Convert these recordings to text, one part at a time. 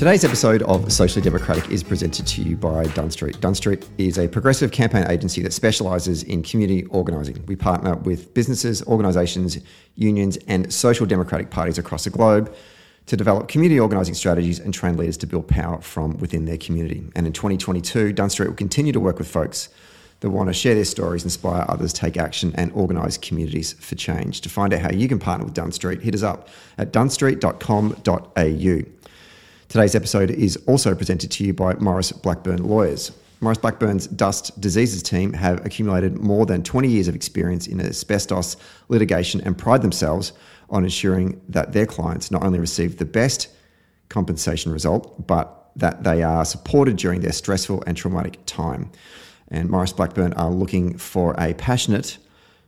Today's episode of Socially Democratic is presented to you by Dunn Street. Dunn Street is a progressive campaign agency that specialises in community organising. We partner with businesses, organisations, unions, and social democratic parties across the globe to develop community organising strategies and train leaders to build power from within their community. And in 2022, Dunn Street will continue to work with folks that want to share their stories, inspire others, take action, and organise communities for change. To find out how you can partner with Dunn Street, hit us up at dunnstreet.com.au. Today's episode is also presented to you by Maurice Blackburn Lawyers. Maurice Blackburn's Dust Diseases team have accumulated more than 20 years of experience in asbestos litigation and pride themselves on ensuring that their clients not only receive the best compensation result, but that they are supported during their stressful and traumatic time. And Maurice Blackburn are looking for a passionate,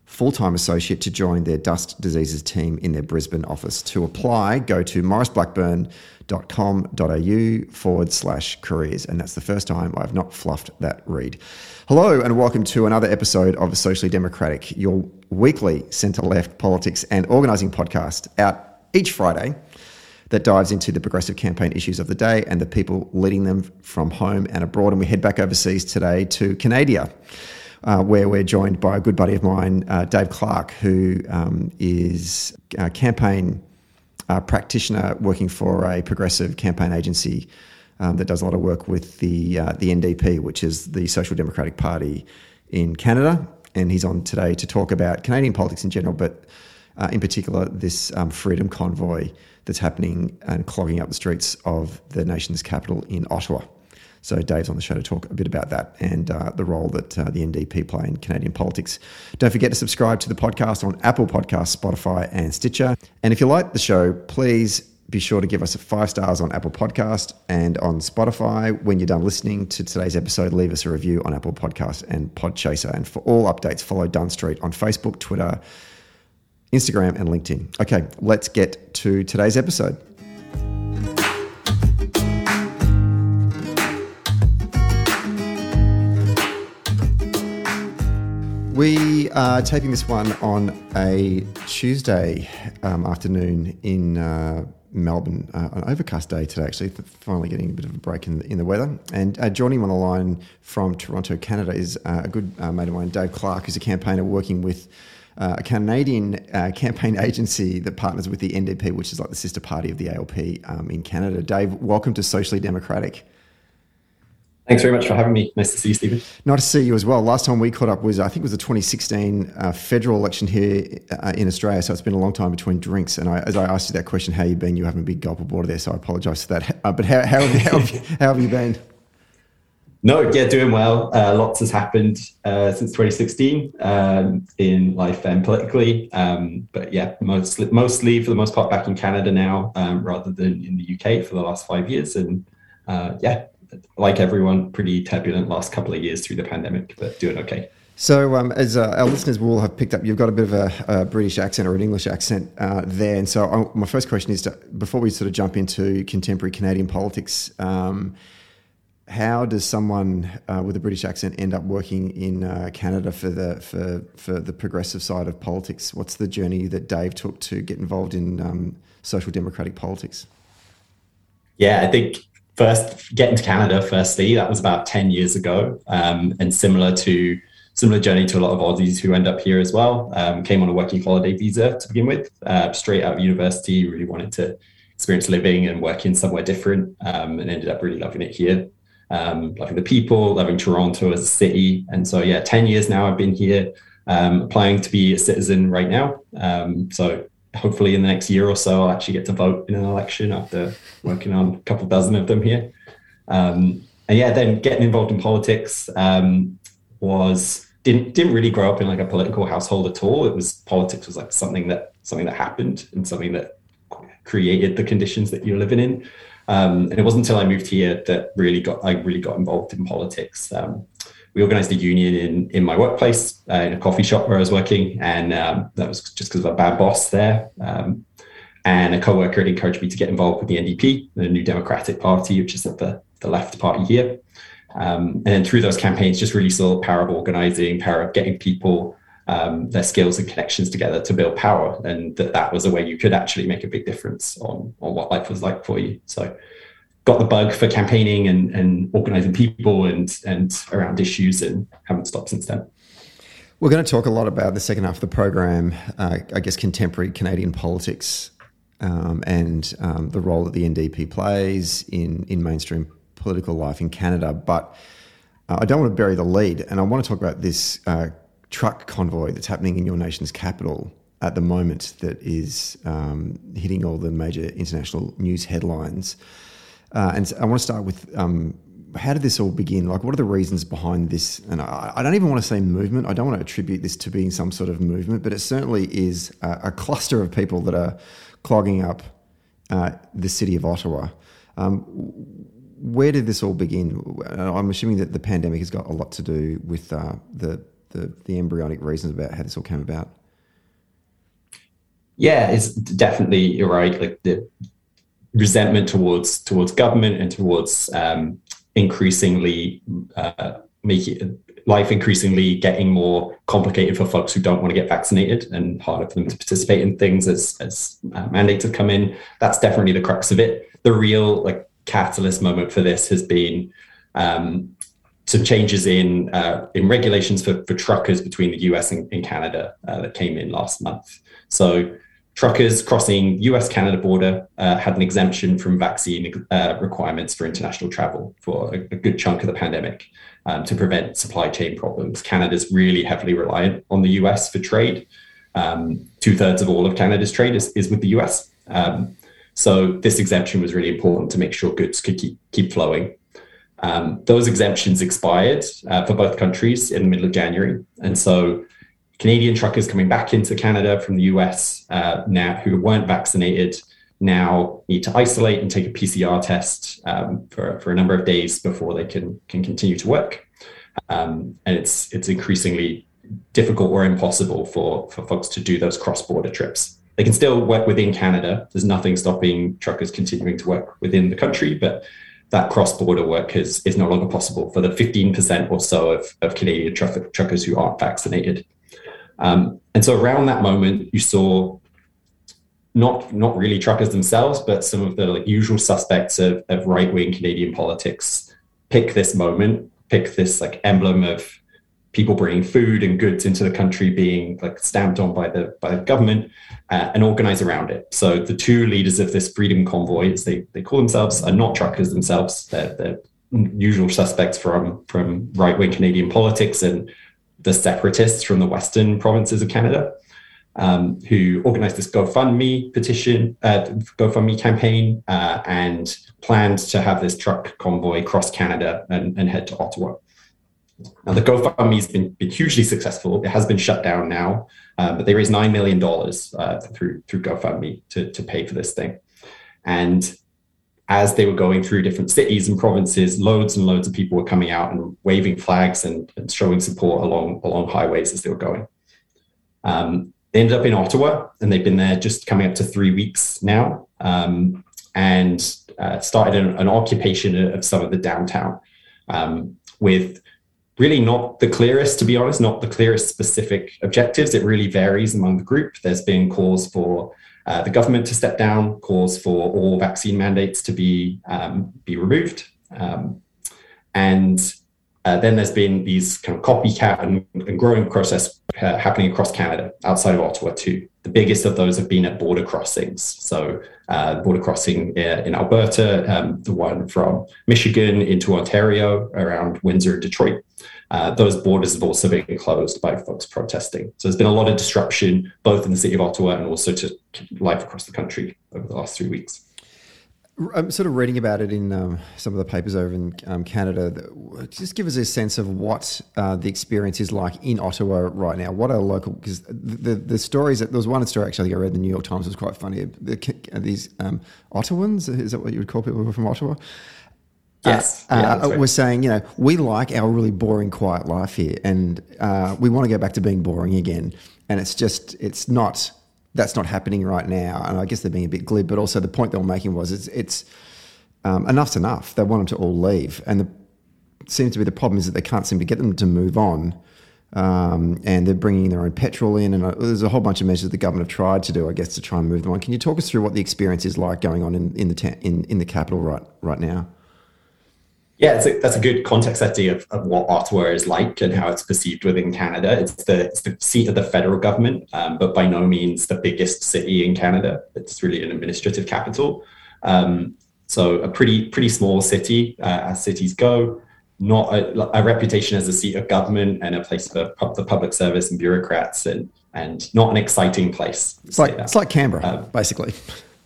full time associate to join their dust diseases team in their Brisbane office. To apply, go to mauriceblackburn.com.au forward slash careers. And that's the first time I've not fluffed that read. Hello, and welcome to another episode of Socially Democratic, your weekly centre left politics and organising podcast out each Friday that dives into the progressive campaign issues of the day and the people leading them from home and abroad. And we head back overseas today to Canada uh, where we're joined by a good buddy of mine, uh, Dave Clark, who um, is a campaign uh, practitioner working for a progressive campaign agency um, that does a lot of work with the uh, the NDP, which is the Social Democratic Party in Canada. And he's on today to talk about Canadian politics in general, but uh, in particular this um, freedom convoy that's happening and clogging up the streets of the nation's capital in Ottawa. So Dave's on the show to talk a bit about that and uh, the role that uh, the NDP play in Canadian politics. Don't forget to subscribe to the podcast on Apple Podcasts, Spotify, and Stitcher. And if you like the show, please be sure to give us a five stars on Apple Podcast and on Spotify. When you're done listening to today's episode, leave us a review on Apple Podcast and Podchaser. And for all updates, follow Dunn Street on Facebook, Twitter, Instagram, and LinkedIn. Okay, let's get to today's episode. We are taping this one on a Tuesday um, afternoon in uh, Melbourne, uh, an overcast day today, actually, finally getting a bit of a break in the, in the weather. And uh, joining on the line from Toronto, Canada, is uh, a good uh, mate of mine, Dave Clark, who's a campaigner working with uh, a Canadian campaign agency that partners with the NDP, which is like the sister party of the ALP um, in Canada. Dave, welcome to Socially Democratic. Thanks very much for having me. Nice to see you, Stephen. Nice to see you as well. Last time we caught up was, I think it was the 2016 uh, federal election here uh, in Australia. So it's been a long time between drinks. And I, as I asked you that question, how you been? You having a big gulp of water there, so I apologise for that. Uh, but how, how, have you, how, have you, how, have you, been? No, yeah, doing well. Uh, lots has happened uh, since 2016 um, in life and politically. Um, but yeah, mostly, mostly for the most part back in Canada now, um, rather than in the UK for the last five years. And uh, yeah, like everyone, pretty turbulent last couple of years through the pandemic, but doing okay. So, um, as uh, our listeners will have picked up, you've got a bit of a, a British accent or an English accent uh, there. And so, uh, my first question is to, before we sort of jump into contemporary Canadian politics, um, how does someone uh, with a British accent end up working in uh, Canada for the for for the progressive side of politics? What's the journey that Dave took to get involved in um, social democratic politics? Yeah, I think first getting to Canada, firstly, that was about 10 years ago. Um, and similar to similar journey to a lot of Aussies who end up here as well. Um, came on a working holiday visa to begin with, uh, straight out of university, really wanted to experience living and working somewhere different um, and ended up really loving it here. Um, loving the people, loving Toronto as a city. And so, yeah, 10 years now I've been here, um, applying to be a citizen right now. Um, so hopefully in the next year or so, I'll actually get to vote in an election after working on a couple dozen of them here. Um, and yeah, then getting involved in politics um, was didn't didn't really grow up in like a political household at all. It was politics was like something that something that happened and something that created the conditions that you're living in. Um, and it wasn't until I moved here that really got I really got involved in politics. Um, we organized a union in in my workplace uh, in a coffee shop where I was working, and um, that was just because of a bad boss there. Um, and a co-worker had encouraged me to get involved with the NDP, the New Democratic Party, which is the, the left party here. Um, and then through those campaigns, just really saw the power of organizing, power of getting people um, their skills and connections together to build power, and that that was a way you could actually make a big difference on on what life was like for you. So got the bug for campaigning and, and organizing people and and around issues and haven't stopped since then. We're going to talk a lot about the second half of the program, uh, I guess, contemporary Canadian politics um, and um, the role that the NDP plays in, in mainstream political life in Canada. But uh, I don't want to bury the lead, and I want to talk about this uh, truck convoy that's happening in your nation's capital at the moment that is um, hitting all the major international news headlines. Uh, and I want to start with um, how did this all begin? Like, what are the reasons behind this? And I, I, don't even want to say movement. I don't want to attribute this to being some sort of movement, but it certainly is a, a cluster of people that are clogging up uh, the city of Ottawa. Um, where did this all begin? I'm assuming that the pandemic has got a lot to do with uh, the, the, the embryonic reasons about how this all came about. Yeah, it's definitely you're right. Like the resentment towards towards government and towards um, increasingly uh, making life increasingly getting more complicated for folks who don't want to get vaccinated and harder for them to participate in things as as uh, mandates have come in. That's definitely the crux of it. The real like catalyst moment for this has been um, some changes in uh, in regulations for, for truckers between the US and, and Canada uh, that came in last month. So truckers crossing US Canada border uh, had an exemption from vaccine uh, requirements for international travel for a, a, good chunk of the pandemic um, to prevent supply chain problems. Canada's really heavily reliant on the US for trade. Um, Two thirds of all of Canada's trade is, is with the US. Um, so this exemption was really important to make sure goods could keep, keep flowing. Um, those exemptions expired uh, for both countries in the middle of January. And so Canadian truckers coming back into Canada from the US uh, now who weren't vaccinated now need to isolate and take a PCR test um, for, for a number of days before they can can continue to work. Um, and it's it's increasingly difficult or impossible for, for folks to do those cross-border trips. They can still work within Canada. There's nothing stopping truckers continuing to work within the country, but that cross-border work is, is no longer possible for the 15% or so of, of Canadian truck, truckers who aren't vaccinated. Um, and so around that moment, you saw not not really truckers themselves, but some of the like, usual suspects of, of right wing Canadian politics pick this moment, pick this like emblem of people bringing food and goods into the country being like stamped on by the by the government uh, and organize around it. So the two leaders of this freedom convoy, as they, they call themselves, are not truckers themselves. They're, they're usual suspects from from right wing Canadian politics and the separatists from the western provinces of Canada, um, who organized this GoFundMe petition, uh, GoFundMe campaign, uh, and planned to have this truck convoy cross Canada and, and head to Ottawa. Now, the GoFundMe has been, been, hugely successful. It has been shut down now, uh, but they raised $9 million uh, through, through GoFundMe to, to pay for this thing. And as they were going through different cities and provinces, loads and loads of people were coming out and waving flags and, and showing support along along highways as they were going. Um, they ended up in Ottawa, and they've been there just coming up to three weeks now, um, and uh, started an, an, occupation of some of the downtown um, with really not the clearest, to be honest, not the clearest specific objectives. It really varies among the group. There's been calls for uh, the government to step down, calls for all vaccine mandates to be um, be removed, um, and uh, then there's been these kind of copycat and, and growing process uh, happening across Canada, outside of Ottawa too. The biggest of those have been at border crossings. So, uh, border crossing uh, in Alberta, um, the one from Michigan into Ontario around Windsor, and Detroit those borders have also been closed by folks protesting. So there's been a lot of disruption, both in the city of Ottawa and also to life across the country over the last three weeks. I'm sort of reading about it in um, some of the papers over in um, Canada. Just give us a sense of what uh, the experience is like in Ottawa right now. What are local? Because the, the, the stories that there was one story actually I read in the New York Times was quite funny. The, these um, Ottawans is that what you would call people from Ottawa? Yes. Uh, yeah, uh, we're saying, you know, we like our really boring, quiet life here, and uh, we want to go back to being boring again. And it's just, it's not, that's not happening right now. And I guess they're being a bit glib, but also the point they were making was it's, it's um, enough's enough. They want them to all leave. And the seems to be the problem is that they can't seem to get them to move on Um, and they're bringing their own petrol in, and uh, there's a whole bunch of measures the government have tried to do, I guess, to try and move them on. Can you talk us through what the experience is like going on in, in the ta- in, in the capital right right now? Yeah, a, that's a good context setting of, of, what Ottawa is like and how it's perceived within Canada. It's the, it's the seat of the federal government, um, but by no means the biggest city in Canada. It's really an administrative capital. Um, so a pretty pretty small city uh, as cities go. Not a, a, reputation as a seat of government and a place for the public service and bureaucrats, and and not an exciting place. It's like it's like Canberra, um, basically.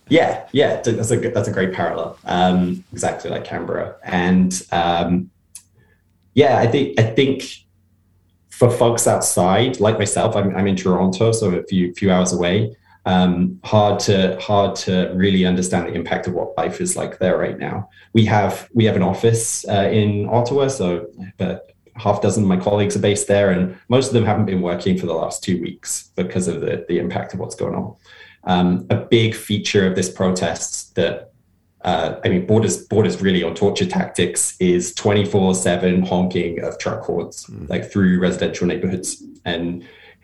Yeah, yeah, that's a that's a great parallel. Um, exactly like Canberra, and um, yeah, I think I think for folks outside, like myself, I'm, I'm in Toronto, so a few few hours away. Um, hard to hard to really understand the impact of what life is like there right now. We have we have an office uh, in Ottawa, so but half dozen of my colleagues are based there, and most of them haven't been working for the last two weeks because of the the impact of what's going on. Um, a big feature of this protest that uh, I mean, borders borders really on torture tactics is twenty four seven honking of truck horns mm. like through residential neighborhoods. And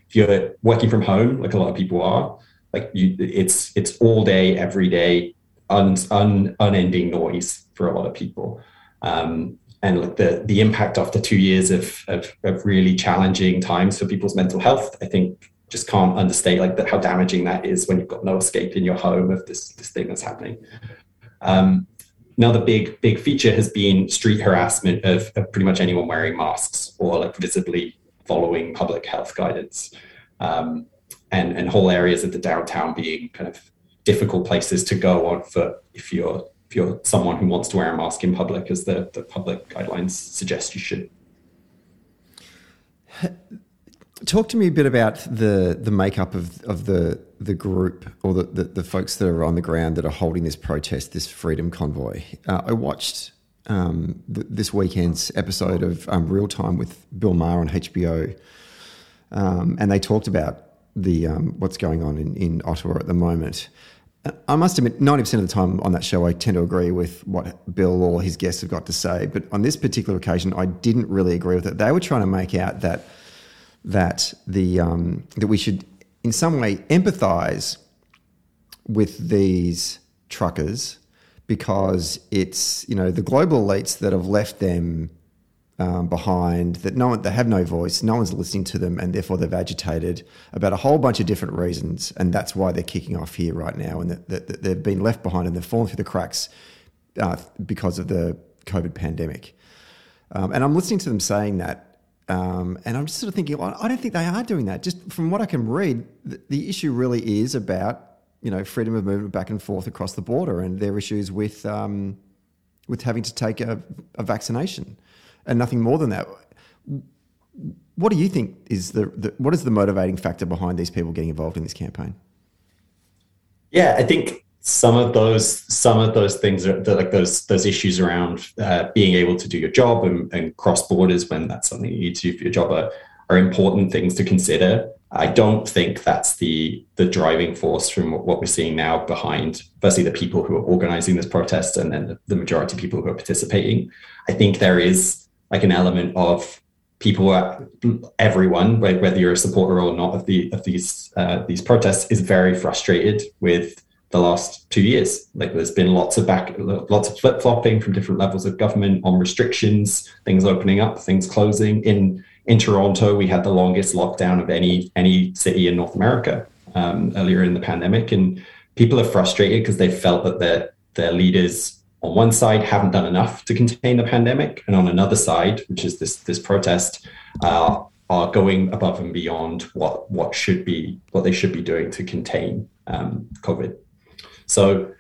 if you're working from home, like a lot of people are, like you, it's it's all day, every day, un, un, unending noise for a lot of people. Um, and like the the impact after two years of, of, of really challenging times for people's mental health, I think just can't understate like that how damaging that is when you've got no escape in your home of this this thing that's happening. Um, another big big feature has been street harassment of, of, pretty much anyone wearing masks or like visibly following public health guidance, um, and and whole areas of the downtown being kind of difficult places to go on foot if you're if you're someone who wants to wear a mask in public, as the the public guidelines suggest you should. Talk to me a bit about the the makeup of, of the the group or the, the, the folks that are on the ground that are holding this protest, this freedom convoy. Uh, I watched um, th- this weekend's episode of um, Real Time with Bill Maher on HBO, um, and they talked about the um, what's going on in, in Ottawa at the moment. Uh, I must admit, ninety percent of the time on that show, I tend to agree with what Bill or his guests have got to say. But on this particular occasion, I didn't really agree with it. They were trying to make out that that the um, that we should in some way empathise with these truckers because it's you know the global elites that have left them um, behind that no one they have no voice no one's listening to them and therefore they've agitated about a whole bunch of different reasons and that's why they're kicking off here right now and that, that, that they've been left behind and they've fallen through the cracks uh, because of the COVID pandemic. Um, and I'm listening to them saying that um, and I'm just sort of thinking, well, I don't think they are doing that. Just from what I can read, the, the, issue really is about you know freedom of movement back and forth across the border, and their issues with um, with having to take a, a, vaccination, and nothing more than that. What do you think is the, the what is the motivating factor behind these people getting involved in this campaign? Yeah, I think some of those some of those things are like those those issues around uh, being able to do your job and, and, cross borders when that's something you need to do for your job are, are important things to consider. I don't think that's the the driving force from what we're seeing now behind firstly the people who are organizing this protest and then the, majority of people who are participating. I think there is like an element of people everyone whether you're a supporter or not of the of these uh, these protests is very frustrated with the last two years. Like there's been lots of back, lots of flip flopping from different levels of government on restrictions, things opening up, things closing. In in Toronto, we had the longest lockdown of any any city in North America um, earlier in the pandemic, and people are frustrated because they felt that their their leaders on one side haven't done enough to contain the pandemic, and on another side, which is this this protest. Uh, are going above and beyond what what should be what they should be doing to contain um, COVID. So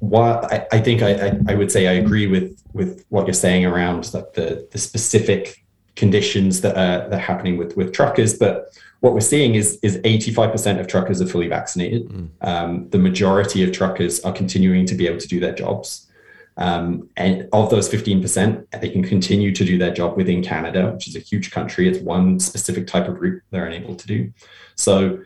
while I, I think I, I, would say I agree with with what you're saying around that the the specific conditions that are that are happening with with truckers, but what we're seeing is is 85% of truckers are fully vaccinated. Mm. Um, the majority of truckers are continuing to be able to do their jobs. Um, and of those 15%, they can continue to do their job within Canada, which is a huge country. It's one specific type of route they're unable to do. So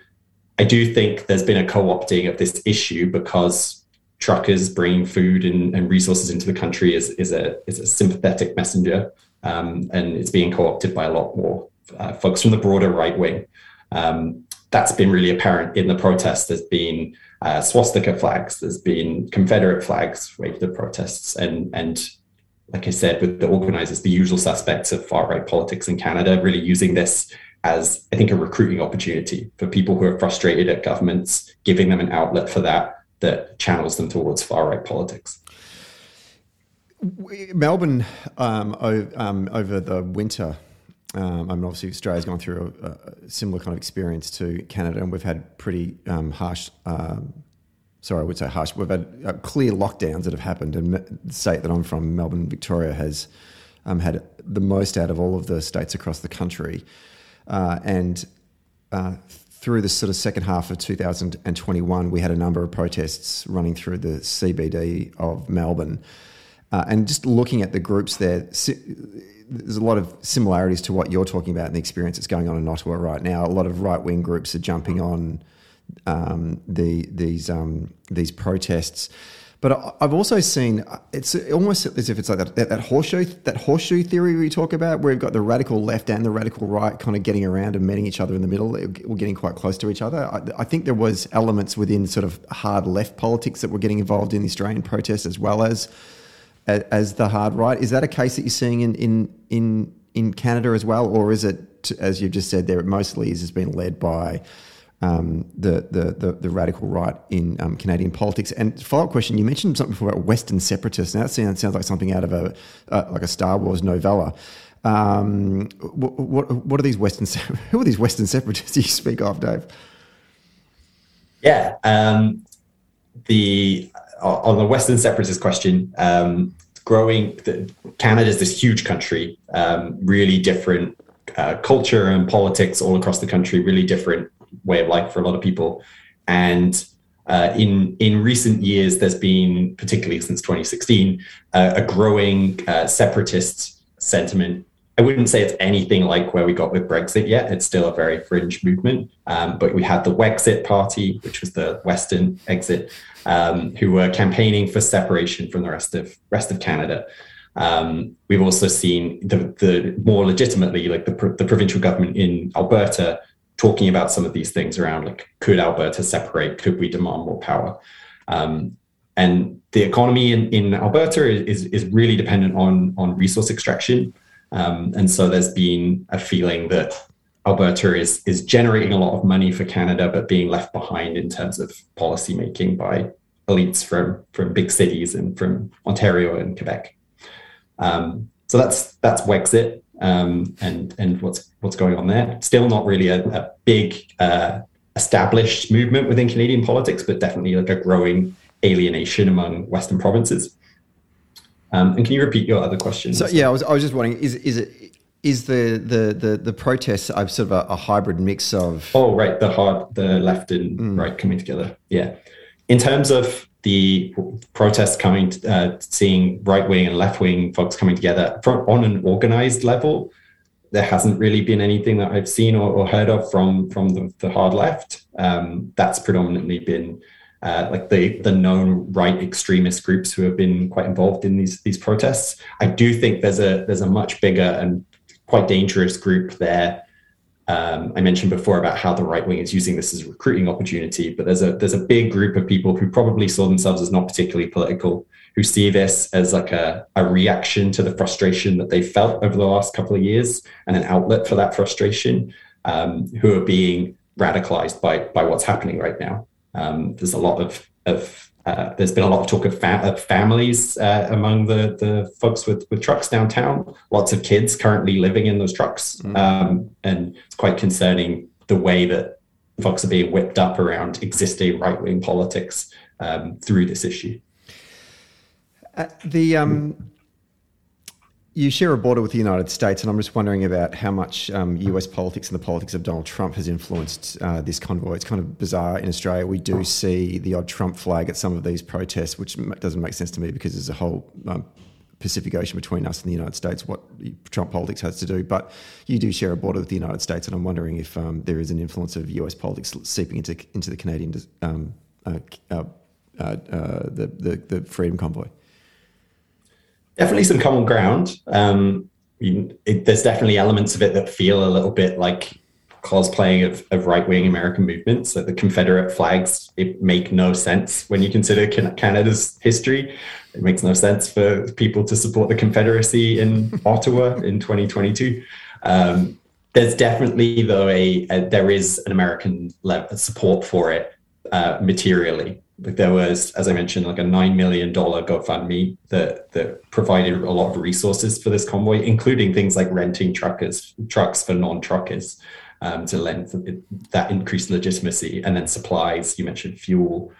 I do think there's been a co-opting of this issue because truckers bringing food and, and resources into the country is, is a is a sympathetic messenger, um, and it's being co-opted by a lot more uh, folks from the broader right wing. Um, that's been really apparent in the protests. There's been uh, swastika flags, there's been Confederate flags waved at protests, and and like I said, with the organizers, the usual suspects of far right politics in Canada, really using this as I think a recruiting opportunity for people who are frustrated at governments, giving them an outlet for that that channels them towards far right politics. Melbourne um, um, over the winter um, I mean, obviously, Australia's gone through a, a, similar kind of experience to Canada, and we've had pretty um, harsh. Um, sorry, I would say harsh. We've had uh, clear lockdowns that have happened, and the state that I'm from, Melbourne, Victoria, has um, had the most out of all of the states across the country, uh, and. Uh, through the sort of second half of 2021, we had a number of protests running through the CBD of Melbourne. Uh, and just looking at the groups there, there's a lot of similarities to what you're talking about and the experience that's going on in Ottawa right now. A lot of right wing groups are jumping on um, the these um, these protests. But I've also seen it's almost as if it's like that, that, that, horseshoe that horseshoe theory we talk about, where we've got the radical left and the radical right kind of getting around and meeting each other in the middle. Uh, we're getting quite close to each other. I, I think there was elements within sort of hard left politics that were getting involved in the Australian protests as well as as the hard right. Is that a case that you're seeing in in in, in Canada as well, or is it, as you've just said, there it mostly is has been led by um, the, the, the the radical right in um, Canadian politics? And follow up question: You mentioned something before about Western separatists. Now that sounds, sounds like something out of a uh, like a Star Wars novella. Um, what, what, what are these Western who are these Western separatists you speak of, Dave? Yeah, um, the on the Western separatist question, um, growing Canada is this huge country, um, really different uh, culture and politics all across the country, really different way of life for a lot of people. And uh, in in recent years, there's been, particularly since 2016, uh, a growing uh, separatist sentiment. I wouldn't say it's anything like where we got with Brexit yet. It's still a very fringe movement. Um, but we had the Wexit Party, which was the Western exit, um, who were campaigning for separation from the rest of rest of Canada. Um, we've also seen the, the more legitimately, like the, the provincial government in Alberta, talking about some of these things around like could Alberta separate? Could we demand more power? Um, and the economy in, in Alberta is, is really dependent on on resource extraction. Um, and so there's been a feeling that Alberta is is generating a lot of money for Canada, but being left behind in terms of policy making by elites from from big cities and from Ontario and Quebec. Um, so that's that's Wexit um, and and what's what's going on there. Still not really a, a big uh, established movement within Canadian politics, but definitely like a growing alienation among Western provinces. Um, and can you repeat your other question? So yeah, I was, I was just wondering, is is it is the the the, the protests of sort of a, a, hybrid mix of oh right the hard the left and mm. right coming together yeah in terms of the protests coming uh, seeing right wing and left wing folks coming together from, on an organized level there hasn't really been anything that I've seen or, or heard of from from the, the hard left um, that's predominantly been uh, like the the known right extremist groups who have been quite involved in these these protests. I do think there's a there's a much bigger and quite dangerous group there. Um, I mentioned before about how the right wing is using this as a recruiting opportunity, but there's a there's a big group of people who probably saw themselves as not particularly political, who see this as like a, a reaction to the frustration that they felt over the last couple of years and an outlet for that frustration, um, who are being radicalized by by what's happening right now. Um, there's a lot of of uh, there's been a lot of talk of, fa- of families uh, among the, the folks with, with trucks downtown. Lots of kids currently living in those trucks. Mm. Um, and it's quite concerning the way that folks are being whipped up around existing right wing politics um, through this issue. Uh, the um, you share a border with the United States, and I'm just wondering about how much um, US politics and the politics of Donald Trump has influenced uh, this convoy. It's kind of bizarre in Australia. We do see the odd Trump flag at some of these protests, which doesn't make sense to me because there's a whole um, Pacific Ocean between us and the United States, what Trump politics has to do. But you do share a border with the United States, and I'm wondering if um, there is an influence of US politics seeping into, into the Canadian um, uh, uh, uh, the, the, the Freedom Convoy definitely some common ground. Um, it, there's definitely elements of it that feel a little bit like cosplaying of, of right-wing American movements. Like the Confederate flags, it make no sense when you consider Canada's history. It makes no sense for people to support the Confederacy in Ottawa in 2022. Um, there's definitely, though, a, a, there is an American level support for it uh, materially. Like there was, as I mentioned, like a nine million dollar GoFundMe that that provided a lot of resources for this convoy, including things like renting truckers trucks for non-truckers um, to lend that increased legitimacy, and then supplies. You mentioned fuel.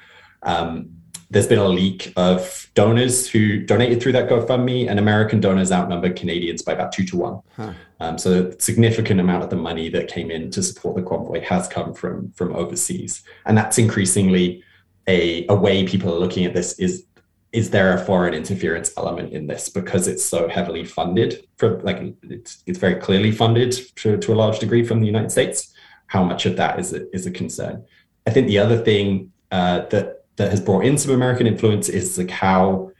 Um, there's been a leak of donors who donated through that GoFundMe, and American donors outnumbered Canadians by about two to one. Huh. Um, so a significant amount of the money that came in to support the convoy has come from from overseas, and that's increasingly a, a way people are looking at this is is there a foreign interference element in this because it's so heavily funded for like it's, it's very clearly funded to, to a large degree from the united states how much of that is a, is a concern i think the other thing uh, that that has brought in some american influence is like how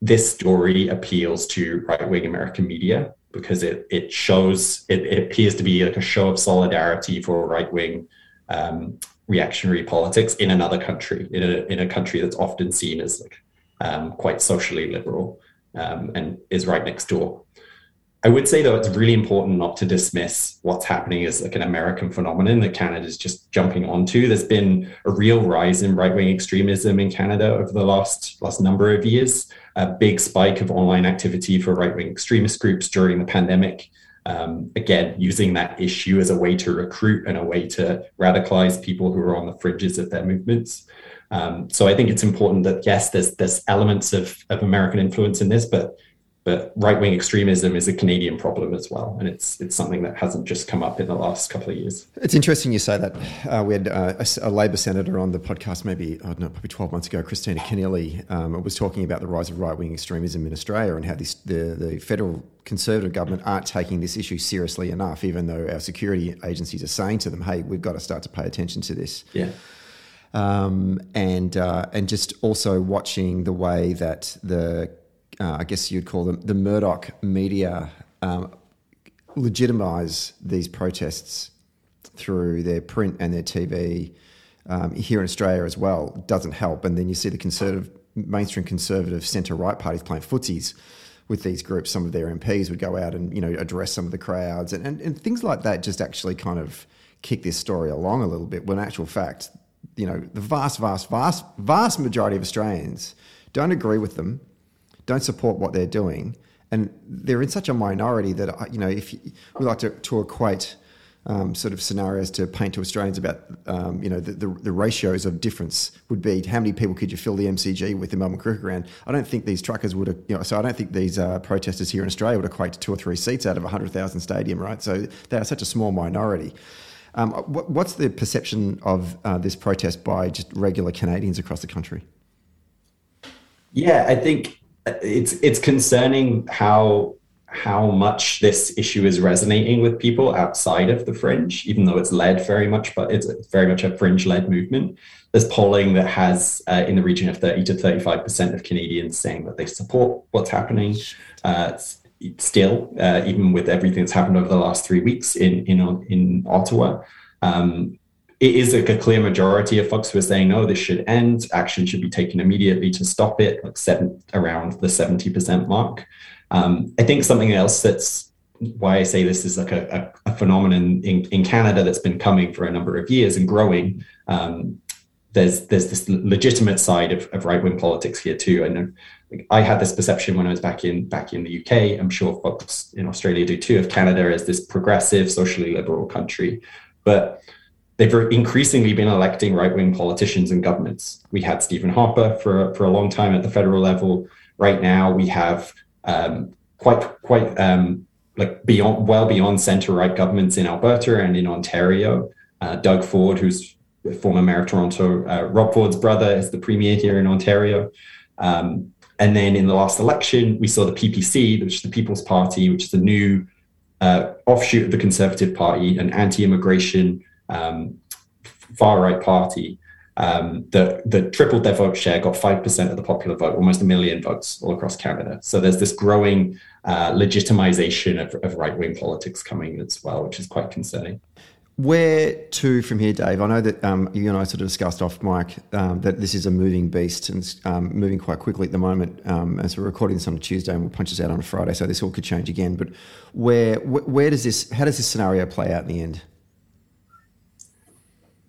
this story appeals to right-wing american media because it it shows it, it appears to be like a show of solidarity for right-wing um, reactionary politics in another country in a, in a country that's often seen as like um, quite socially liberal, um, and is right next door. I would say though it's really important not to dismiss what's happening as like an American phenomenon that Canada is just jumping onto. There's been a real rise in right-wing extremism in Canada over the last last number of years. A big spike of online activity for right-wing extremist groups during the pandemic. Um, again, using that issue as a way to recruit and a way to radicalize people who are on the fringes of their movements. Um, so I think it's important that yes, there's there's elements of, of American influence in this, but but right wing extremism is a Canadian problem as well, and it's it's something that hasn't just come up in the last couple of years. It's interesting you say that. Uh, we had uh, a, a, Labor senator on the podcast maybe I don't know probably twelve months ago, Kristina Keneally, um, was talking about the rise of right wing extremism in Australia and how this, the the federal Conservative government aren't taking this issue seriously enough, even though our security agencies are saying to them, "Hey, we've got to start to pay attention to this." Yeah um, and uh, and just also watching the way that the uh, I guess you'd call them the Murdoch media um, legitimize these protests through their print and their TV um, here in Australia as well doesn't help. And then you see the conservative, mainstream conservative centre right parties playing footsies with these groups. Some of their MPs would go out and you know address some of the crowds and, and, and things like that. Just actually kind of kick this story along a little bit. When in actual fact, you know, the vast, vast, vast, vast majority of Australians don't agree with them, don't support what they're doing, and they're in such a minority that you know, if we like to, to equate um, sort of scenarios to paint to Australians about um, you know the, the, the, ratios of difference would be how many people could you fill the MCG with the Melbourne Cricket Ground? I don't think these truckers would, you know, so I don't think these uh, protesters here in Australia would equate to two or three seats out of a hundred thousand stadium, right? So they are such a small minority. Um, what, what's the perception of uh, this protest by just regular Canadians across the country? Yeah, I think it's it's concerning how how much this issue is resonating with people outside of the fringe, even though it's led very much, but it's very much a fringe-led movement. There's polling that has uh, in the region of 30 to 35 percent of Canadians saying that they support what's happening. Uh, still, uh, even with everything that's happened over the last three weeks in in in Ottawa. Um, it is like a clear majority of folks who are saying no, this should end. Action should be taken immediately to stop it, like seven, around the seventy percent mark. Um, I think something else that's why I say this is like a, a, a, phenomenon in, in Canada that's been coming for a number of years and growing. Um, there's there's this legitimate side of, of right wing politics here too. And I had this perception when I was back in back in the UK. I'm sure folks in Australia do too of Canada as this progressive, socially liberal country, but they've increasingly been electing right wing politicians and governments. We had Stephen Harper for for a long time at the federal level. Right now, we have um, quite quite um, like beyond well beyond centre right governments in Alberta and in Ontario. Uh, Doug Ford, who's former mayor of Toronto, uh, Rob Ford's brother, is the premier here in Ontario. Um, and then in the last election, we saw the PPC, which is the People's Party, which is a new uh, offshoot of the Conservative Party, an anti-immigration um, far right party, um, that, that tripled their vote share, got 5% of the popular vote, almost a million votes all across Canada. So there's this growing uh, legitimization of, of right wing politics coming as well, which is quite concerning. Where to from here, Dave? I know that um, you and I sort of discussed off mic um, that this is a moving beast and um, moving quite quickly at the moment. Um, as we're recording this on a Tuesday and we'll punch this out on a Friday, so this all could change again. But where, where does this? How does this scenario play out in the end?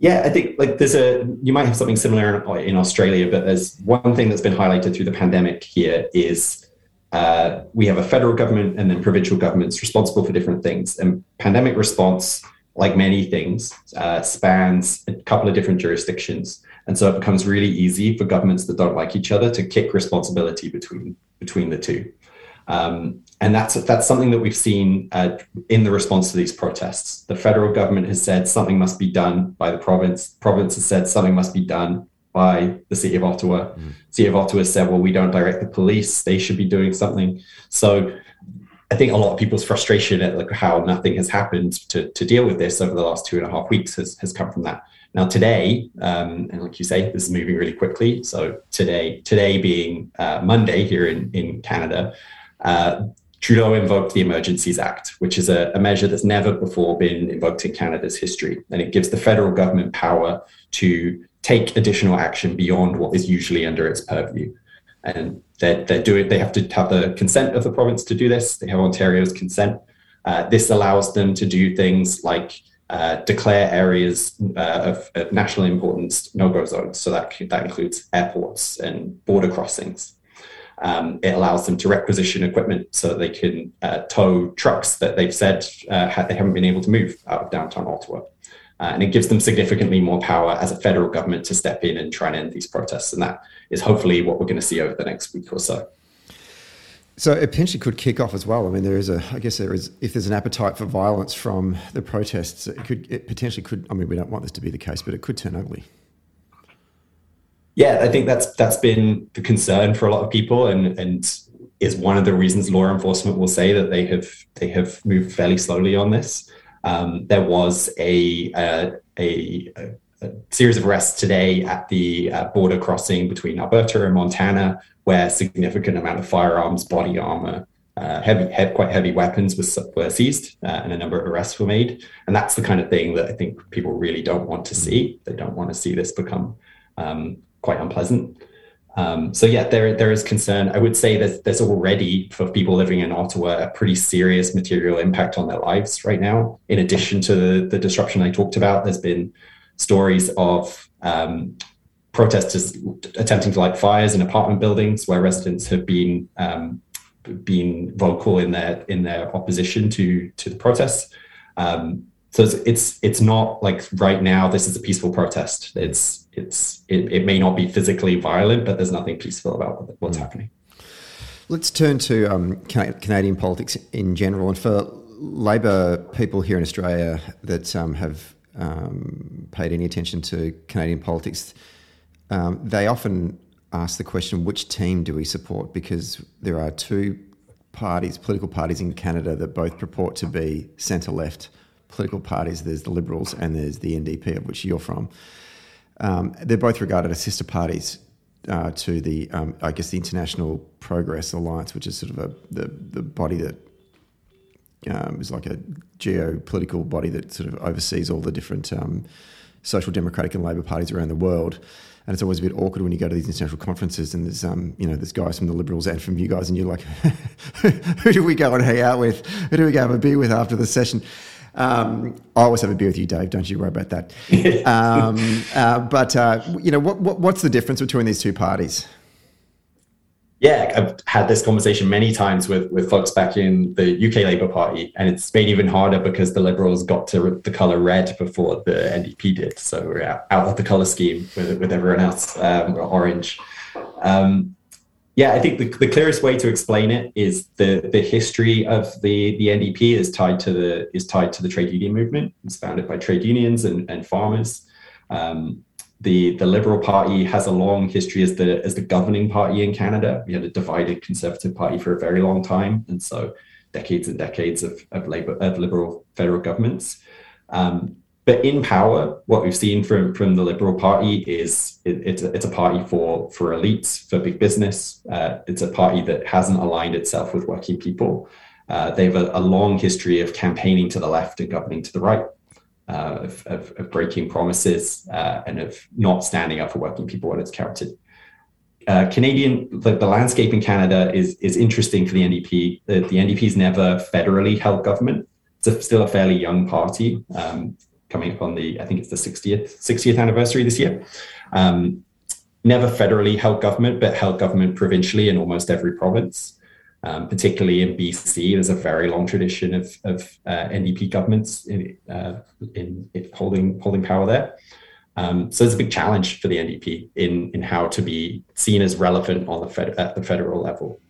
Yeah, I think like there's a you might have something similar in, in Australia, but there's one thing that's been highlighted through the pandemic here is uh, we have a federal government and then provincial governments responsible for different things. And pandemic response, like many things, uh, spans a couple of different jurisdictions, and so it becomes really easy for governments that don't like each other to kick responsibility between between the two. Um, and that's that's something that we've seen uh, in the response to these protests. The federal government has said something must be done by the province. The province has said something must be done by the city of Ottawa. Mm. City of Ottawa said, well, we don't direct the police; they should be doing something. So, I think a lot of people's frustration at like how nothing has happened to to deal with this over the last two and a half weeks has has come from that. Now today, um, and like you say, this is moving really quickly. So today, today being uh, Monday here in in Canada. Uh, Trudeau invoked the Emergencies Act, which is a, a, measure that's never before been invoked in Canada's history. And it gives the federal government power to take additional action beyond what is usually under its purview. And they're, they're doing, they have to have the consent of the province to do this. They have Ontario's consent. Uh, this allows them to do things like uh, declare areas uh, of, of, national importance no-go zones. So that, that includes airports and border crossings. Um, it allows them to requisition equipment so that they can uh, tow trucks that they've said uh, they haven't been able to move out of downtown Ottawa. Uh, and it gives them significantly more power as a federal government to step in and try and end these protests. And that is hopefully what we're going to see over the next week or so. So it potentially could kick off as well. I mean, there is a, I guess there is, if there's an appetite for violence from the protests, it could, it potentially could, I mean, we don't want this to be the case, but it could turn ugly yeah, I think that's that's been the concern for a lot of people, and and is one of the reasons law enforcement will say that they have they have moved fairly slowly on this. Um, there was a, a, a, a, series of arrests today at the uh, border crossing between Alberta and Montana, where significant amount of firearms, body armor, uh, heavy, heavy, quite heavy weapons was, were seized, uh, and a number of arrests were made. And that's the kind of thing that I think people really don't want to see. They don't want to see this become um, quite unpleasant. Um, so yeah, there there is concern. I would say that there's already for people living in Ottawa a pretty serious material impact on their lives right now. In addition to the, the disruption I talked about, there's been stories of um, protesters attempting to light fires in apartment buildings where residents have been um, been vocal in their in their opposition to to the protests. Um, so it's, it's it's not like right now this is a peaceful protest. It's it's it, it may not be physically violent, but there's nothing peaceful about what's mm. happening. Let's turn to um, Canadian politics in general, and for Labor people here in Australia that um, have um, paid any attention to Canadian politics, um, they often ask the question, which team do we support? Because there are two parties, political parties in Canada that both purport to be centre left political parties. There's the Liberals and there's the NDP, of which you're from. Um, they're both regarded as sister parties uh, to the, um, I guess, the International Progress Alliance, which is sort of a, the, the body that um, is like a geopolitical body that sort of oversees all the different um, social democratic and Labor parties around the world. And it's always a bit awkward when you go to these international conferences and there's, um, you know, there's guys from the Liberals and from you guys, and you're like, who do we go and hang out with? Who do we go have a beer with after the session? Um, I always have a beer with you, Dave. Don't you worry about that. um, uh, but uh, you know, what, what, what's the difference between these two parties? Yeah, I've had this conversation many times with with folks back in the UK Labour Party, and it's made even harder because the Liberals got to the colour red before the NDP did. So we're out, out of the colour scheme with, with everyone else, um, orange. Um, yeah, I think the, the clearest way to explain it is the the history of the the NDP is tied to the is tied to the trade union movement. It's founded by trade unions and, and farmers. Um, the the Liberal Party has a long history as the as the governing party in Canada. We had a divided Conservative Party for a very long time, and so decades and decades of of Labor of Liberal federal governments. Um, but in power, what we've seen from, from the Liberal Party is it, it's, a, it's a party for, for elites, for big business. Uh, it's a party that hasn't aligned itself with working people. Uh, they have a, a, long history of campaigning to the left and governing to the right, uh, of, of, of, breaking promises uh, and of not standing up for working people when it's counted. Uh, Canadian, the, the, landscape in Canada is, is interesting for the NDP. The, the NDP's never federally held government. It's a, still a fairly young party. Um, coming up on the, I think it's the 60th, 60th anniversary this year. Um, never federally held government, but held government provincially in almost every province. Um, particularly in BC, there's a very long tradition of, of uh, NDP governments in, uh, in, in, holding holding power there. Um, so it's a big challenge for the NDP in in how to be seen as relevant on the fed, at the federal level.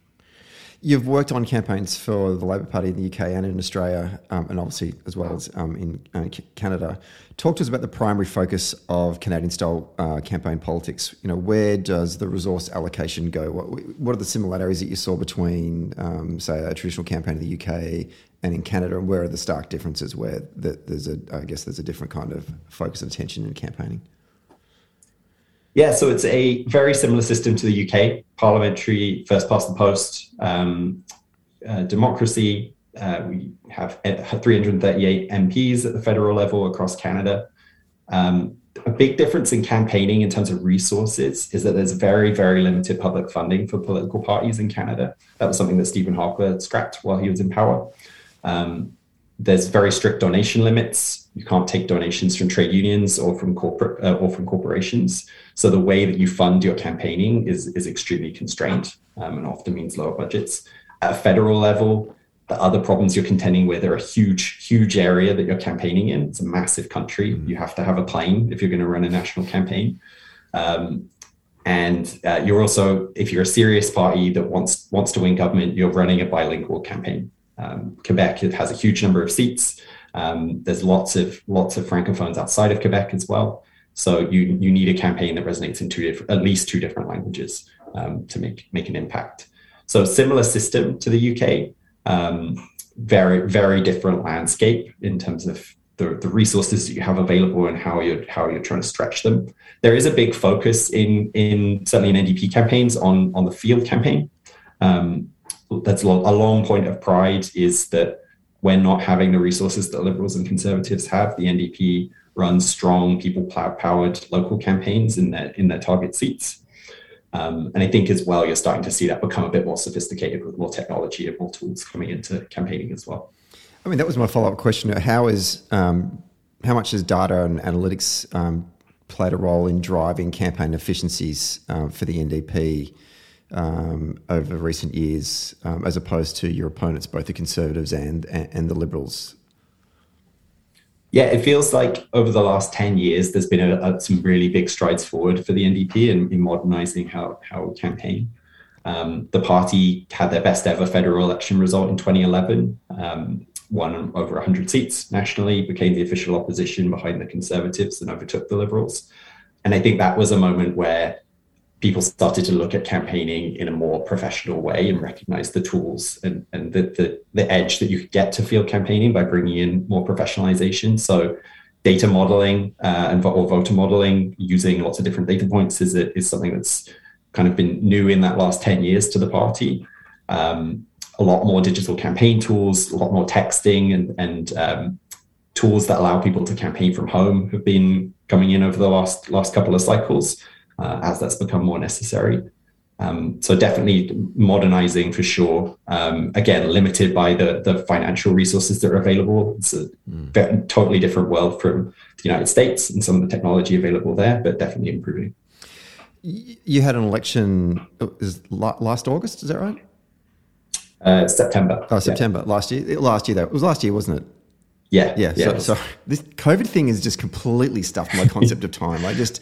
You've worked on campaigns for the Labor Party in the UK and in Australia, um, and obviously as well as um, in uh, Canada. Talk to us about the primary focus of Canadian-style uh, campaign politics. You know, where does the resource allocation go? What, what are the similarities that you saw between, um, say, a traditional campaign in the UK and in Canada, and where are the stark differences where the, there's a, I guess, there's a different kind of focus and attention in campaigning? Yeah, so it's a very similar system to the UK parliamentary first past the post um, uh, democracy. Uh, we have 338 MPs at the federal level across Canada. Um, a big difference in campaigning in terms of resources is that there's very, very limited public funding for political parties in Canada. That was something that Stephen Harper scrapped while he was in power. Um, there's very strict donation limits. You can't take donations from trade unions or from corporate uh, or from corporations. So the way that you fund your campaigning is is extremely constrained um, and often means lower budgets. At a federal level, the other problems you're contending with are a huge, huge area that you're campaigning in. It's a massive country. Mm-hmm. You have to have a plane if you're going to run a national campaign. Um, and uh, you're also, if you're a serious party that wants wants to win government, you're running a bilingual campaign. Um, Quebec has a huge number of seats. Um, there's lots of lots of francophones outside of Quebec as well. So you you need a campaign that resonates in two at least two different languages um, to make make an impact. So similar system to the UK, um, very very different landscape in terms of the, the resources that you have available and how you're how you're trying to stretch them. There is a big focus in in certainly in NDP campaigns on on the field campaign. Um, that's a long point of pride is that we're not having the resources that liberals and conservatives have. The NDP runs strong people powered local campaigns in their in their target seats. Um, and I think as well, you're starting to see that become a bit more sophisticated with more technology and more tools coming into campaigning as well. I mean, that was my follow up question. How is um, how much has data and analytics um, played a role in driving campaign efficiencies uh, for the NDP? Um, over recent years, um, as opposed to your opponents, both the Conservatives and, and, and the Liberals? Yeah, it feels like over the last 10 years, there's been a, a, some really big strides forward for the NDP in, in modernizing how, how we campaign. Um, the party had their best ever federal election result in 2011, um, won over 100 seats nationally, became the official opposition behind the Conservatives and overtook the Liberals. And I think that was a moment where people started to look at campaigning in a more professional way and recognize the tools and, and the, the, the edge that you could get to field campaigning by bringing in more professionalization. So data modeling uh, and or voter modeling using lots of different data points is, is something that's kind of been new in that last 10 years to the party. Um, a lot more digital campaign tools, a lot more texting and, and um, tools that allow people to campaign from home have been coming in over the last last couple of cycles uh, as that's become more necessary. Um, so definitely modernizing for sure. Um, again, limited by the the financial resources that are available. It's a mm. totally different world from the United States and some of the technology available there, but definitely improving. You had an election uh, is last August, is that right? Uh, September. Oh, September yeah. last year. Last year, though. It was last year, wasn't it? Yeah. Yeah. yeah so, so, this COVID thing is just completely stuffed my concept of time. I just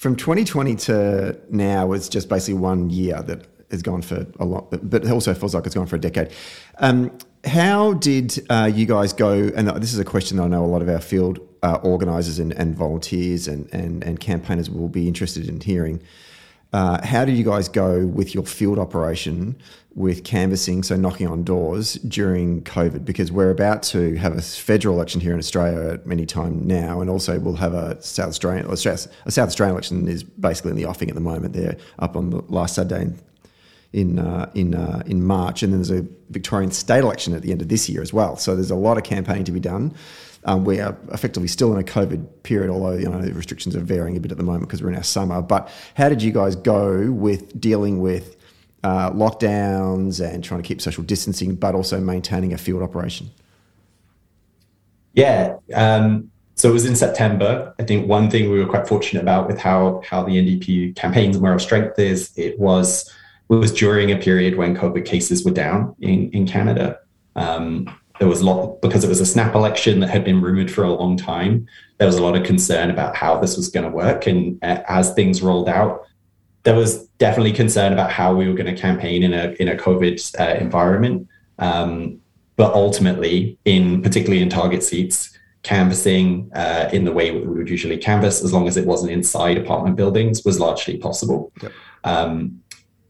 from 2020 to now, it's just basically one year that has gone for a lot, but, but it also feels like it's gone for a decade. Um, how did uh, you guys go? And this is a question that I know a lot of our field uh, organisers and, and, volunteers and, and, and campaigners will be interested in hearing. Uh, how did you guys go with your field operation with canvassing, so knocking on doors during COVID? Because we're about to have a federal election here in Australia at any time now, and also we'll have a South Australian, a South Australian election is basically in the offing at the moment. They're up on the last Saturday in in uh, in uh, in March, and then there's a Victorian state election at the end of this year as well. So there's a lot of campaigning to be done. Um, we are effectively still in a COVID period, although you know the restrictions are varying a bit at the moment because we're in our summer. But how did you guys go with dealing with uh, lockdowns and trying to keep social distancing, but also maintaining a field operation? Yeah. Um, so it was in September. I think one thing we were quite fortunate about with how how the NDP campaigns and where our strength is, it was was during a period when COVID cases were down in in Canada. Um, there was a lot because it was a snap election that had been rumored for a long time. There was a lot of concern about how this was going to work, and uh, as things rolled out, there was definitely concern about how we were going to campaign in a in a COVID uh, environment. Um, but ultimately, in particularly in target seats, canvassing uh, in the way we would usually canvass, as long as it wasn't inside apartment buildings, was largely possible. Yep. Um,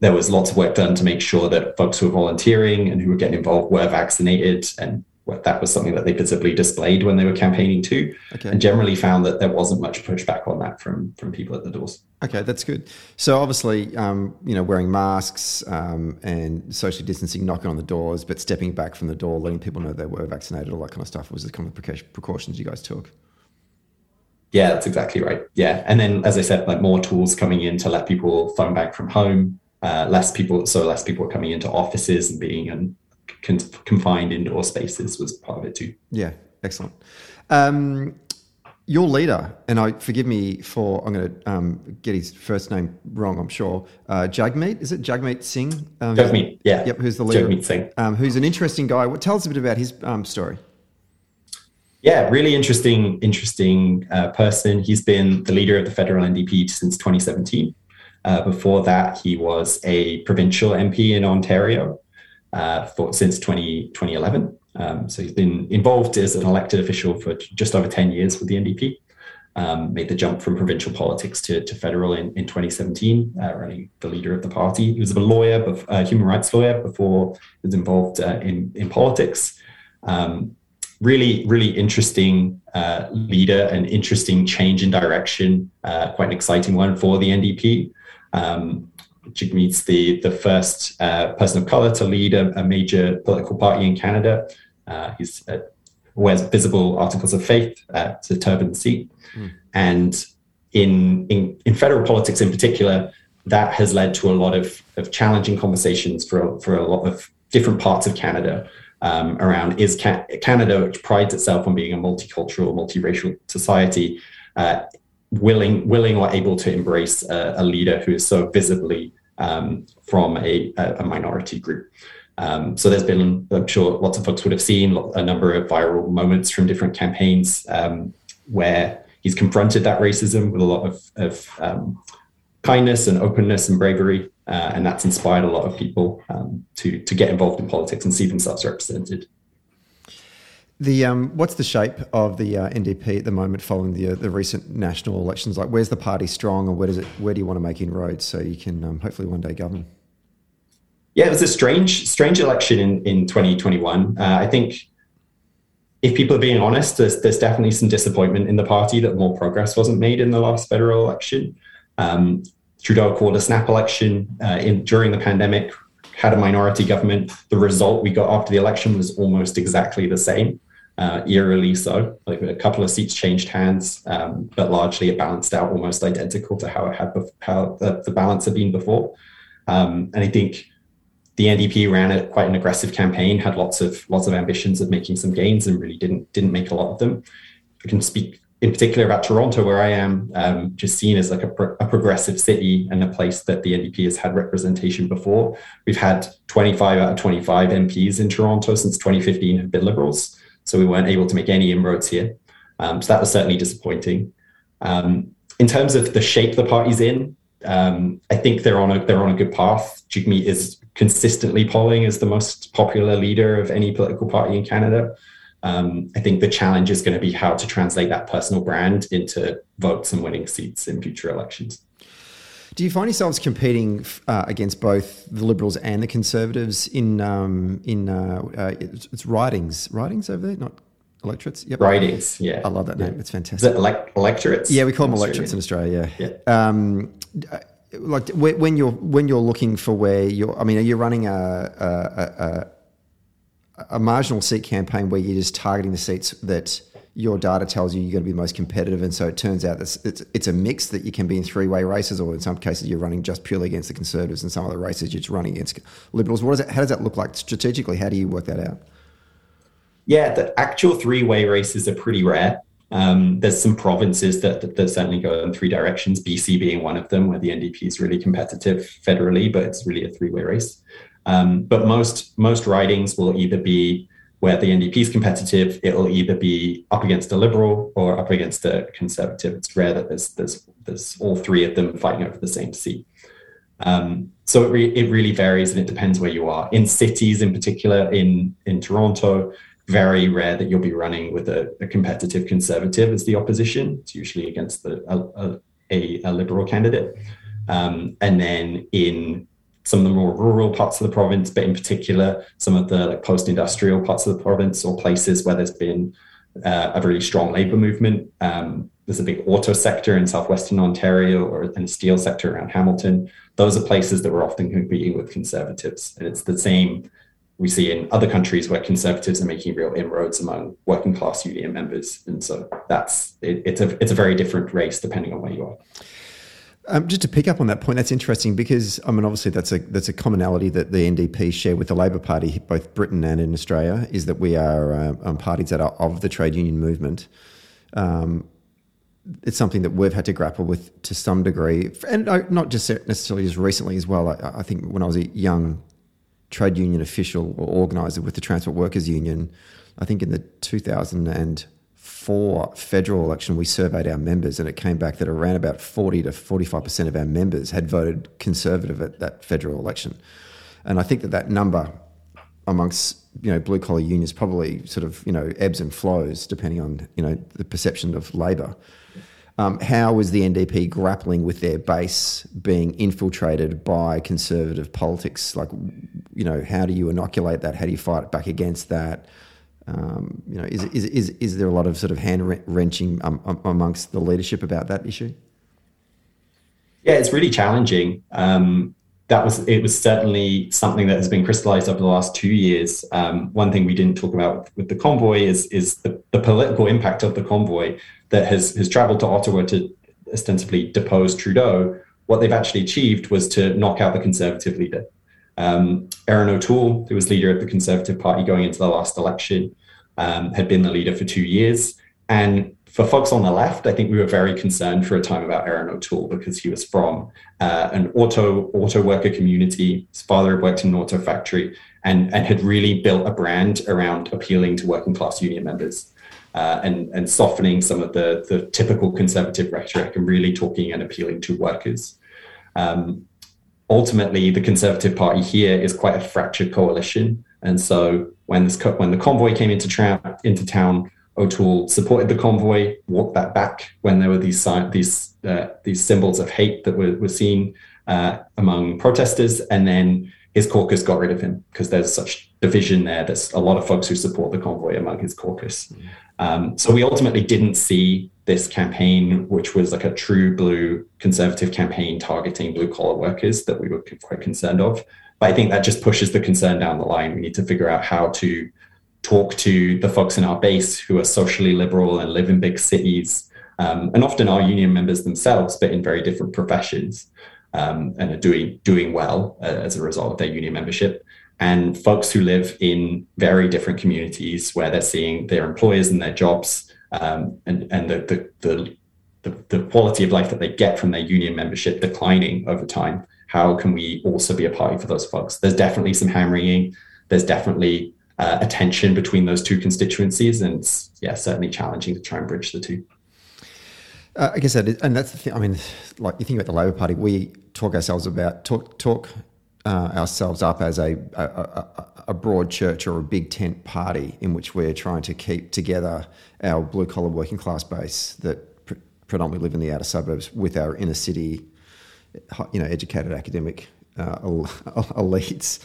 there was lots of work done to make sure that folks who were volunteering and who were getting involved were vaccinated and that was something that they visibly displayed when they were campaigning too okay. and generally found that there wasn't much pushback on that from from people at the doors. Okay that's good. So obviously um, you know wearing masks um, and social distancing knocking on the doors but stepping back from the door letting people know they were vaccinated all that kind of stuff was the kind of precautions you guys took? Yeah that's exactly right. Yeah and then as i said like more tools coming in to let people phone back from home uh, less people, so less people are coming into offices and being in con- confined indoor spaces was part of it too. Yeah, excellent. Um, your leader, and I forgive me for I'm going to um, get his first name wrong. I'm sure uh, Jagmeet is it Jagmeet Singh? Um, Jagmeet, yeah. Yep, who's the leader? Jagmeet Singh, um, who's an interesting guy. What tell us a bit about his um, story? Yeah, really interesting, interesting uh, person. He's been the leader of the federal NDP since 2017. Uh, before that, he was a provincial MP in Ontario uh, for, since 20, 2011. Um, so he's been involved as an elected official for just over 10 years with the NDP. Um, made the jump from provincial politics to, to federal in, in 2017, uh, running the leader of the party. He was a lawyer, a human rights lawyer, before he was involved uh, in, in politics. Um, really, really interesting uh, leader, an interesting change in direction, uh, quite an exciting one for the NDP. Um, Jagmeet's the, the first uh, person of color to lead a, a, major political party in Canada. Uh, he's uh, wears visible articles of faith. Uh, it's a turban seat. Mm. And in, in, in federal politics in particular, that has led to a lot of, of challenging conversations for, for a lot of different parts of Canada um, around is Canada, which prides itself on being a multicultural, multiracial society, uh, willing willing or able to embrace a, a leader who is so visibly um, from a, a, minority group. Um, so there's been, I'm sure lots of folks would have seen a number of viral moments from different campaigns um, where he's confronted that racism with a lot of, of um, kindness and openness and bravery. Uh, and that's inspired a lot of people um, to, to get involved in politics and see themselves represented. The um, what's the shape of the uh, NDP at the moment following the uh, the recent national elections? Like, where's the party strong, or where does it where do you want to make inroads so you can um, hopefully one day govern? Yeah, it was a strange strange election in in 2021. Uh, I think if people are being honest, there's there's definitely some disappointment in the party that more progress wasn't made in the last federal election. Um, Trudeau called a snap election uh, in during the pandemic, had a minority government. The result we got after the election was almost exactly the same uh, eerily so. Like a couple of seats changed hands, um, but largely it balanced out almost identical to how it had bef- how the, the, balance had been before. Um, and I think the NDP ran a, quite an aggressive campaign, had lots of lots of ambitions of making some gains, and really didn't didn't make a lot of them. I can speak in particular about Toronto, where I am, um, just seen as like a, pro- a, progressive city and a place that the NDP has had representation before. We've had 25 out of 25 MPs in Toronto since 2015 have been Liberals. So we weren't able to make any inroads here. Um, so that was certainly disappointing. Um, in terms of the shape the party's in, um, I think they're on a they're on a good path. Jagmeet is consistently polling as the most popular leader of any political party in Canada. Um, I think the challenge is going to be how to translate that personal brand into votes and winning seats in future elections. Do you find yourselves competing uh, against both the Liberals and the Conservatives in um, in uh, uh, it's, it's ridings, ridings over there, not electorates? Yep. Ridings, yeah. I love that name. Yeah. It's fantastic. Elect- electorates? Yeah, we call them electorates in Australia. Yeah. yeah. Um, like when you're when you're looking for where you're, I mean, are you running a, a, a, a marginal seat campaign where you're just targeting the seats that your data tells you you're going to be the most competitive, and so it turns out it's, it's, it's a mix that you can be in three way races, or in some cases you're running just purely against the Conservatives, and some other races you're just running against Liberals. What does it, how does that look like strategically? How do you work that out? Yeah, the actual three way races are pretty rare. Um, there's some provinces that, that, that, certainly go in three directions, BC being one of them, where the NDP is really competitive federally, but it's really a three way race. Um, but most most ridings will either be where the NDP is competitive, it'll either be up against a liberal or up against a conservative. It's rare that there's there's there's all three of them fighting over the same seat. Um, so it, re- it really varies and it depends where you are. In cities, in particular, in in Toronto, very rare that you'll be running with a, a competitive conservative as the opposition. It's usually against the, a, a, a liberal candidate. Um, and then in some of the more rural parts of the province, but in particular some of the like post-industrial parts of the province or places where there's been uh, a really strong labour movement. Um, there's a big auto sector in southwestern Ontario or and steel sector around Hamilton. Those are places that we're often competing with conservatives, and it's the same we see in other countries where conservatives are making real inroads among working class union members, and so that's it, it's a it's a very different race depending on where you are. Um, just to pick up on that point, that's interesting because I mean, obviously, that's a that's a commonality that the NDP share with the Labor Party, both Britain and in Australia, is that we are uh, um, parties that are of the trade union movement. Um, it's something that we've had to grapple with to some degree, and not just necessarily as recently as well. I, I think when I was a young trade union official or organizer with the Transport Workers Union, I think in the 2000 and four federal election, we surveyed our members, and it came back that around about 40 to 45% of our members had voted Conservative at that federal election. And I think that that number amongst you know blue collar unions probably sort of you know ebbs and flows depending on you know the perception of Labor. Um, how is the NDP grappling with their base being infiltrated by conservative politics? Like, you know, how do you inoculate that? How do you fight back against that? Um, you know, is, is, is, is there a lot of sort of hand wrenching um, um, amongst the leadership about that issue? Yeah, it's really challenging. Um, that was it was certainly something that has been crystallized over the last two years. Um, one thing we didn't talk about with the convoy is is the, the political impact of the convoy that has has traveled to Ottawa to ostensibly depose Trudeau. What they've actually achieved was to knock out the Conservative leader. Um, Erin O'Toole, who was leader of the Conservative Party going into the last election, um, had been the leader for two years. And for folks on the left, I think we were very concerned for a time about Erin O'Toole because he was from uh, an auto auto worker community. His father had worked in an auto factory and, and had really built a brand around appealing to working class union members. Uh, and, and softening some of the, the typical conservative rhetoric and really talking and appealing to workers. Um, ultimately the Conservative Party here is quite a fractured coalition. And so when this when the convoy came into, tra- into town, O'Toole supported the convoy, walked that back when there were these these uh, these symbols of hate that were, were seen uh, among protesters, and then his caucus got rid of him because there's such division there. There's a lot of folks who support the convoy among his caucus. Mm. Um, so we ultimately didn't see this campaign, which was like a true blue conservative campaign targeting blue collar workers that we were quite concerned of. But I think that just pushes the concern down the line. We need to figure out how to talk to the folks in our base who are socially liberal and live in big cities, um, and often are union members themselves, but in very different professions, um, and are doing doing well uh, as a result of their union membership. And folks who live in very different communities where they're seeing their employers and their jobs um, and and the, the, the the quality of life that they get from their union membership declining over time. How can we also be a party for those folks? There's definitely some hand wringing. There's definitely uh, a tension between those two constituencies, and it's yeah certainly challenging to try and bridge the two. Uh, I guess that and that's the thing. I mean, like you think about the Labor Party, we talk ourselves about talk talk uh, ourselves up as a, a, a, a, broad church or a big tent party in which we're trying to keep together our blue collar working class base that pre- predominantly live in the outer suburbs with our inner city you know, educated academic uh, elites.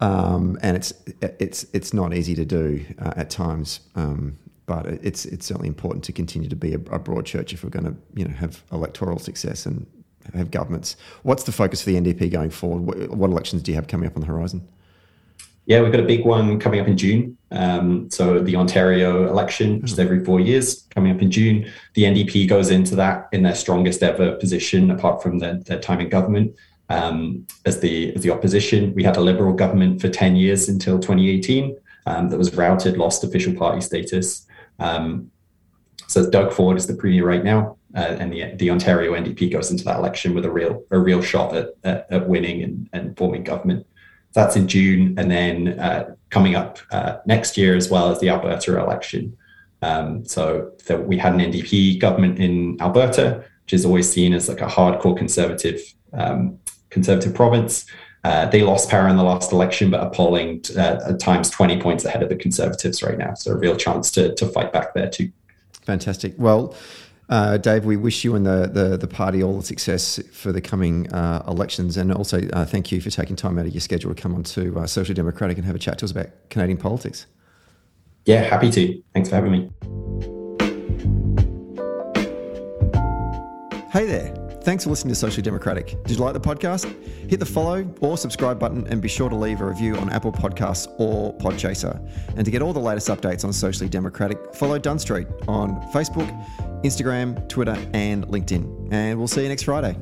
Um, and it's it's it's not easy to do uh, at times, um, but it's it's certainly important to continue to be a, a broad church if we're going to you know have electoral success and have governments. What's the focus for the NDP going forward? What, what elections do you have coming up on the horizon? Yeah, we've got a big one coming up in June. Um, so the Ontario election, which is every four years, coming up in June. The NDP goes into that in their strongest ever position, apart from their, their time in government um, as the as the opposition. We had a Liberal government for ten years until 2018 um, that was routed, lost official party status. Um, so Doug Ford is the premier right now, uh, and the the Ontario NDP goes into that election with a real a real shot at, at, at winning and, and forming government that's in June, and then uh, coming up uh, next year as well as the Alberta election. Um, so we had an NDP government in Alberta, which is always seen as like a hardcore conservative um, conservative province. Uh, they lost power in the last election, but are polling uh, at times 20 points ahead of the Conservatives right now. So a real chance to, to fight back there too. Fantastic. Well, uh, Dave, we wish you and the, the, the, party all the success for the coming uh, elections. And also, uh, thank you for taking time out of your schedule to come on to uh, Social Democratic and have a chat to us about Canadian politics. Yeah, happy to. Thanks for having me. Hey there. Thanks for listening to Socially Democratic. Did you like the podcast? Hit the follow or subscribe button and be sure to leave a review on Apple Podcasts or Podchaser. And to get all the latest updates on Socially Democratic, follow Dunn Street on Facebook, Instagram, Twitter, and LinkedIn. And we'll see you next Friday.